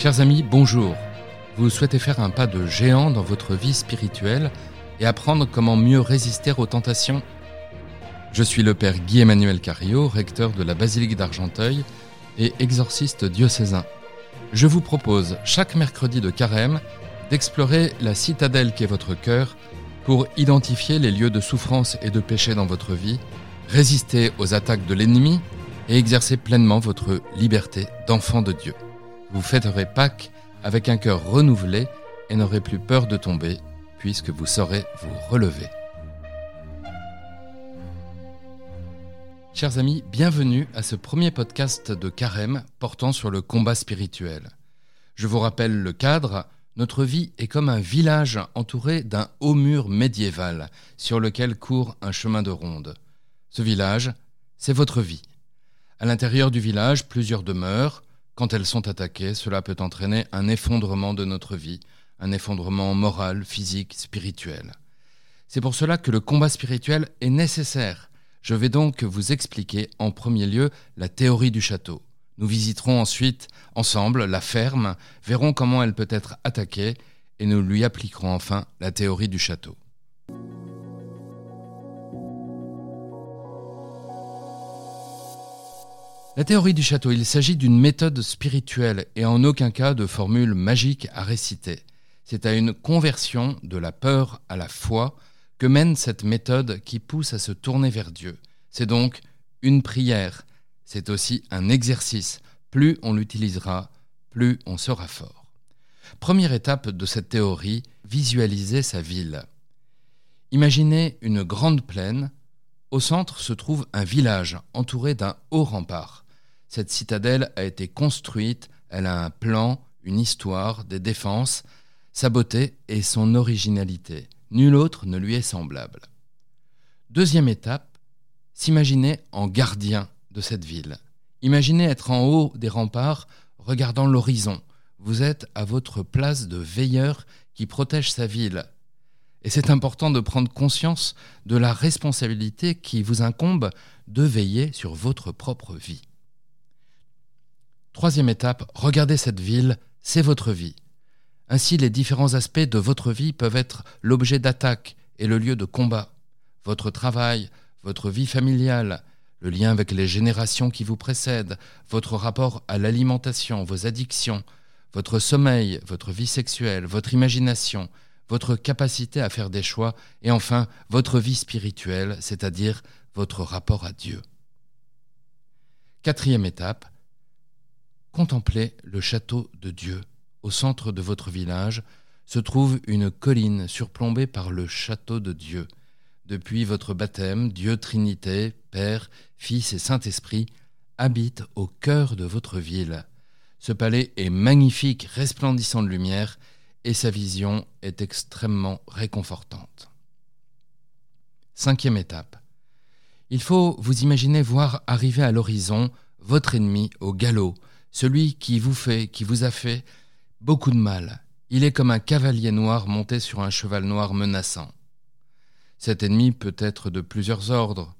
Chers amis, bonjour. Vous souhaitez faire un pas de géant dans votre vie spirituelle et apprendre comment mieux résister aux tentations? Je suis le Père Guy-Emmanuel Cario, recteur de la Basilique d'Argenteuil et exorciste diocésain. Je vous propose chaque mercredi de carême d'explorer la citadelle qu'est votre cœur pour identifier les lieux de souffrance et de péché dans votre vie, résister aux attaques de l'ennemi et exercer pleinement votre liberté d'enfant de Dieu. Vous fêterez Pâques avec un cœur renouvelé et n'aurez plus peur de tomber, puisque vous saurez vous relever. Chers amis, bienvenue à ce premier podcast de Carême portant sur le combat spirituel. Je vous rappelle le cadre, notre vie est comme un village entouré d'un haut mur médiéval sur lequel court un chemin de ronde. Ce village, c'est votre vie. À l'intérieur du village, plusieurs demeures. Quand elles sont attaquées, cela peut entraîner un effondrement de notre vie, un effondrement moral, physique, spirituel. C'est pour cela que le combat spirituel est nécessaire. Je vais donc vous expliquer en premier lieu la théorie du château. Nous visiterons ensuite ensemble la ferme, verrons comment elle peut être attaquée et nous lui appliquerons enfin la théorie du château. La théorie du château, il s'agit d'une méthode spirituelle et en aucun cas de formule magique à réciter. C'est à une conversion de la peur à la foi que mène cette méthode qui pousse à se tourner vers Dieu. C'est donc une prière, c'est aussi un exercice. Plus on l'utilisera, plus on sera fort. Première étape de cette théorie, visualiser sa ville. Imaginez une grande plaine. Au centre se trouve un village entouré d'un haut rempart. Cette citadelle a été construite, elle a un plan, une histoire, des défenses, sa beauté et son originalité. Nul autre ne lui est semblable. Deuxième étape, s'imaginer en gardien de cette ville. Imaginez être en haut des remparts, regardant l'horizon. Vous êtes à votre place de veilleur qui protège sa ville. Et c'est important de prendre conscience de la responsabilité qui vous incombe de veiller sur votre propre vie. Troisième étape, regardez cette ville, c'est votre vie. Ainsi, les différents aspects de votre vie peuvent être l'objet d'attaque et le lieu de combat. Votre travail, votre vie familiale, le lien avec les générations qui vous précèdent, votre rapport à l'alimentation, vos addictions, votre sommeil, votre vie sexuelle, votre imagination, votre capacité à faire des choix, et enfin votre vie spirituelle, c'est-à-dire votre rapport à Dieu. Quatrième étape, Contemplez le château de Dieu. Au centre de votre village se trouve une colline surplombée par le château de Dieu. Depuis votre baptême, Dieu Trinité, Père, Fils et Saint-Esprit habite au cœur de votre ville. Ce palais est magnifique, resplendissant de lumière, et sa vision est extrêmement réconfortante. Cinquième étape. Il faut vous imaginer voir arriver à l'horizon votre ennemi au galop, celui qui vous fait, qui vous a fait beaucoup de mal. Il est comme un cavalier noir monté sur un cheval noir menaçant. Cet ennemi peut être de plusieurs ordres,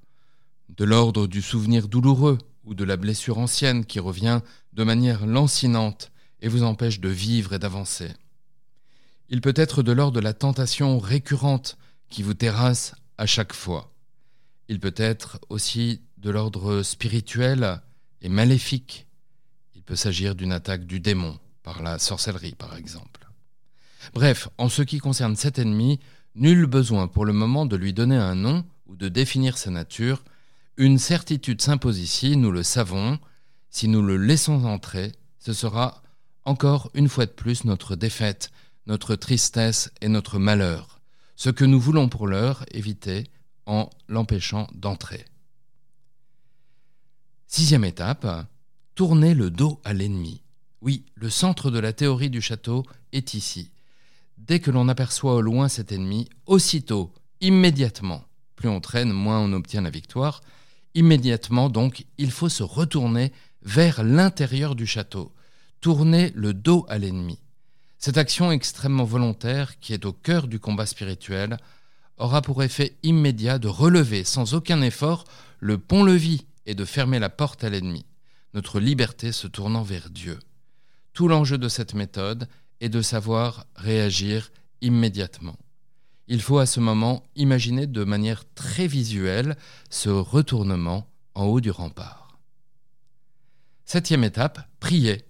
de l'ordre du souvenir douloureux ou de la blessure ancienne qui revient de manière lancinante et vous empêche de vivre et d'avancer. Il peut être de l'ordre de la tentation récurrente qui vous terrasse à chaque fois. Il peut être aussi de l'ordre spirituel et maléfique peut s'agir d'une attaque du démon, par la sorcellerie par exemple. Bref, en ce qui concerne cet ennemi, nul besoin pour le moment de lui donner un nom ou de définir sa nature. Une certitude s'impose ici, nous le savons. Si nous le laissons entrer, ce sera encore une fois de plus notre défaite, notre tristesse et notre malheur, ce que nous voulons pour l'heure éviter en l'empêchant d'entrer. Sixième étape, tourner le dos à l'ennemi. Oui, le centre de la théorie du château est ici. Dès que l'on aperçoit au loin cet ennemi, aussitôt, immédiatement, plus on traîne, moins on obtient la victoire, immédiatement donc, il faut se retourner vers l'intérieur du château, tourner le dos à l'ennemi. Cette action extrêmement volontaire, qui est au cœur du combat spirituel, aura pour effet immédiat de relever sans aucun effort le pont-levis et de fermer la porte à l'ennemi notre liberté se tournant vers Dieu. Tout l'enjeu de cette méthode est de savoir réagir immédiatement. Il faut à ce moment imaginer de manière très visuelle ce retournement en haut du rempart. Septième étape, prier.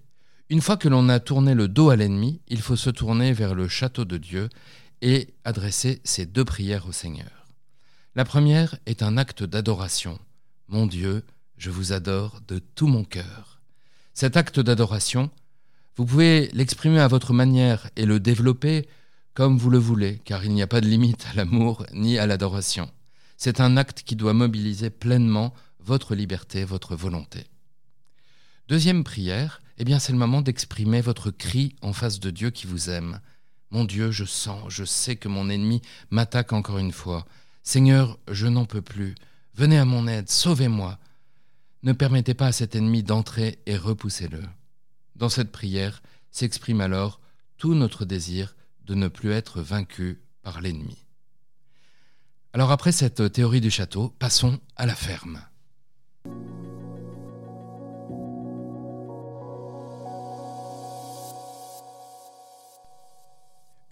Une fois que l'on a tourné le dos à l'ennemi, il faut se tourner vers le château de Dieu et adresser ces deux prières au Seigneur. La première est un acte d'adoration. Mon Dieu, je vous adore de tout mon cœur. Cet acte d'adoration, vous pouvez l'exprimer à votre manière et le développer comme vous le voulez, car il n'y a pas de limite à l'amour ni à l'adoration. C'est un acte qui doit mobiliser pleinement votre liberté, votre volonté. Deuxième prière, eh bien c'est le moment d'exprimer votre cri en face de Dieu qui vous aime. Mon Dieu, je sens, je sais que mon ennemi m'attaque encore une fois. Seigneur, je n'en peux plus. Venez à mon aide, sauvez-moi. Ne permettez pas à cet ennemi d'entrer et repoussez-le. Dans cette prière s'exprime alors tout notre désir de ne plus être vaincu par l'ennemi. Alors après cette théorie du château, passons à la ferme.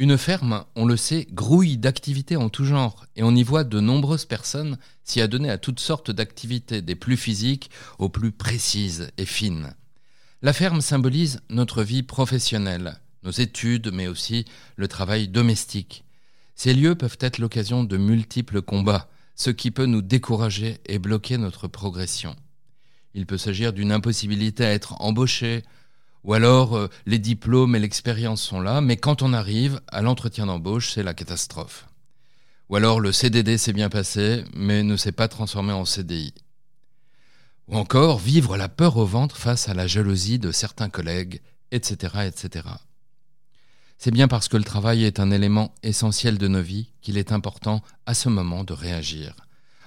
Une ferme, on le sait, grouille d'activités en tout genre, et on y voit de nombreuses personnes s'y adonner à toutes sortes d'activités, des plus physiques aux plus précises et fines. La ferme symbolise notre vie professionnelle, nos études, mais aussi le travail domestique. Ces lieux peuvent être l'occasion de multiples combats, ce qui peut nous décourager et bloquer notre progression. Il peut s'agir d'une impossibilité à être embauché, ou alors euh, les diplômes et l'expérience sont là, mais quand on arrive à l'entretien d'embauche, c'est la catastrophe. Ou alors le CDD s'est bien passé, mais ne s'est pas transformé en CDI. Ou encore vivre la peur au ventre face à la jalousie de certains collègues, etc. etc. C'est bien parce que le travail est un élément essentiel de nos vies qu'il est important à ce moment de réagir.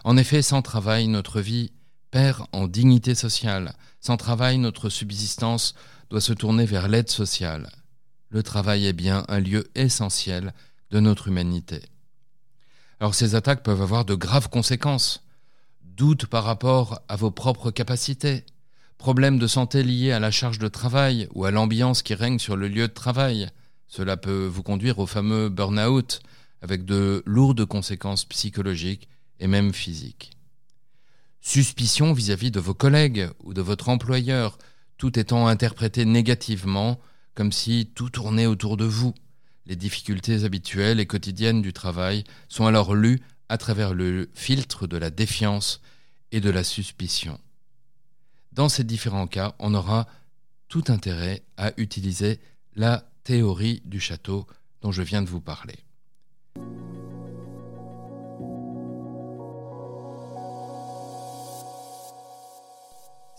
En effet, sans travail, notre vie perd en dignité sociale. Sans travail, notre subsistance doit se tourner vers l'aide sociale. Le travail est bien un lieu essentiel de notre humanité. Alors ces attaques peuvent avoir de graves conséquences. Doutes par rapport à vos propres capacités, problèmes de santé liés à la charge de travail ou à l'ambiance qui règne sur le lieu de travail. Cela peut vous conduire au fameux burn-out avec de lourdes conséquences psychologiques et même physiques. Suspicion vis-à-vis -vis de vos collègues ou de votre employeur, tout étant interprété négativement, comme si tout tournait autour de vous. Les difficultés habituelles et quotidiennes du travail sont alors lues à travers le filtre de la défiance et de la suspicion. Dans ces différents cas, on aura tout intérêt à utiliser la théorie du château dont je viens de vous parler.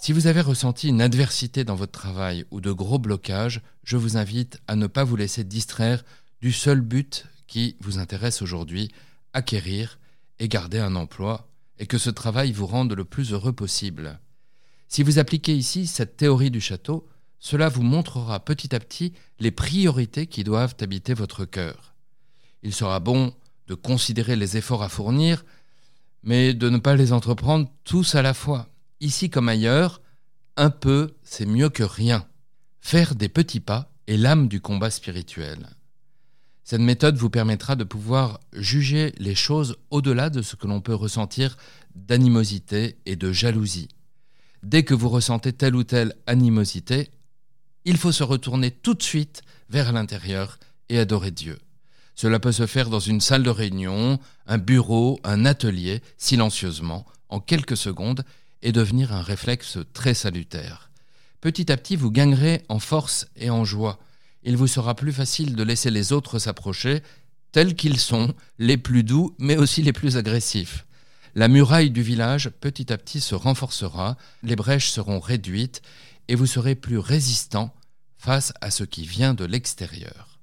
Si vous avez ressenti une adversité dans votre travail ou de gros blocages, je vous invite à ne pas vous laisser distraire du seul but qui vous intéresse aujourd'hui, acquérir et garder un emploi, et que ce travail vous rende le plus heureux possible. Si vous appliquez ici cette théorie du château, cela vous montrera petit à petit les priorités qui doivent habiter votre cœur. Il sera bon de considérer les efforts à fournir, mais de ne pas les entreprendre tous à la fois ici comme ailleurs, un peu, c'est mieux que rien. Faire des petits pas est l'âme du combat spirituel. Cette méthode vous permettra de pouvoir juger les choses au-delà de ce que l'on peut ressentir d'animosité et de jalousie. Dès que vous ressentez telle ou telle animosité, il faut se retourner tout de suite vers l'intérieur et adorer Dieu. Cela peut se faire dans une salle de réunion, un bureau, un atelier, silencieusement, en quelques secondes, et devenir un réflexe très salutaire. Petit à petit, vous gagnerez en force et en joie. Il vous sera plus facile de laisser les autres s'approcher, tels qu'ils sont, les plus doux, mais aussi les plus agressifs. La muraille du village, petit à petit, se renforcera, les brèches seront réduites, et vous serez plus résistant face à ce qui vient de l'extérieur.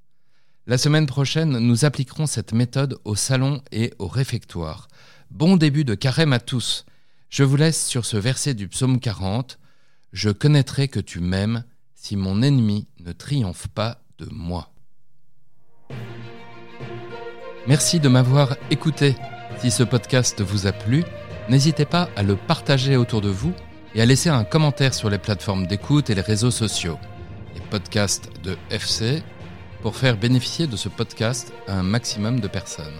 La semaine prochaine, nous appliquerons cette méthode au salon et au réfectoire. Bon début de carême à tous. Je vous laisse sur ce verset du psaume 40. Je connaîtrai que tu m'aimes si mon ennemi ne triomphe pas de moi. Merci de m'avoir écouté. Si ce podcast vous a plu, n'hésitez pas à le partager autour de vous et à laisser un commentaire sur les plateformes d'écoute et les réseaux sociaux. les podcasts de FC, pour faire bénéficier de ce podcast un maximum de personnes.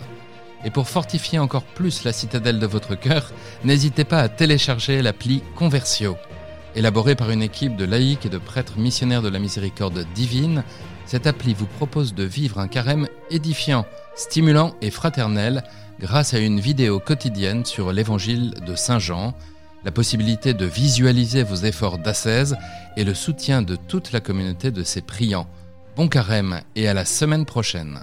Et pour fortifier encore plus la citadelle de votre cœur, n'hésitez pas à télécharger l'appli Conversio. Élaborée par une équipe de laïcs et de prêtres missionnaires de la miséricorde divine, cette appli vous propose de vivre un carême édifiant, stimulant et fraternel grâce à une vidéo quotidienne sur l'évangile de Saint Jean, la possibilité de visualiser vos efforts d'ascèse et le soutien de toute la communauté de ses priants. Bon carême et à la semaine prochaine.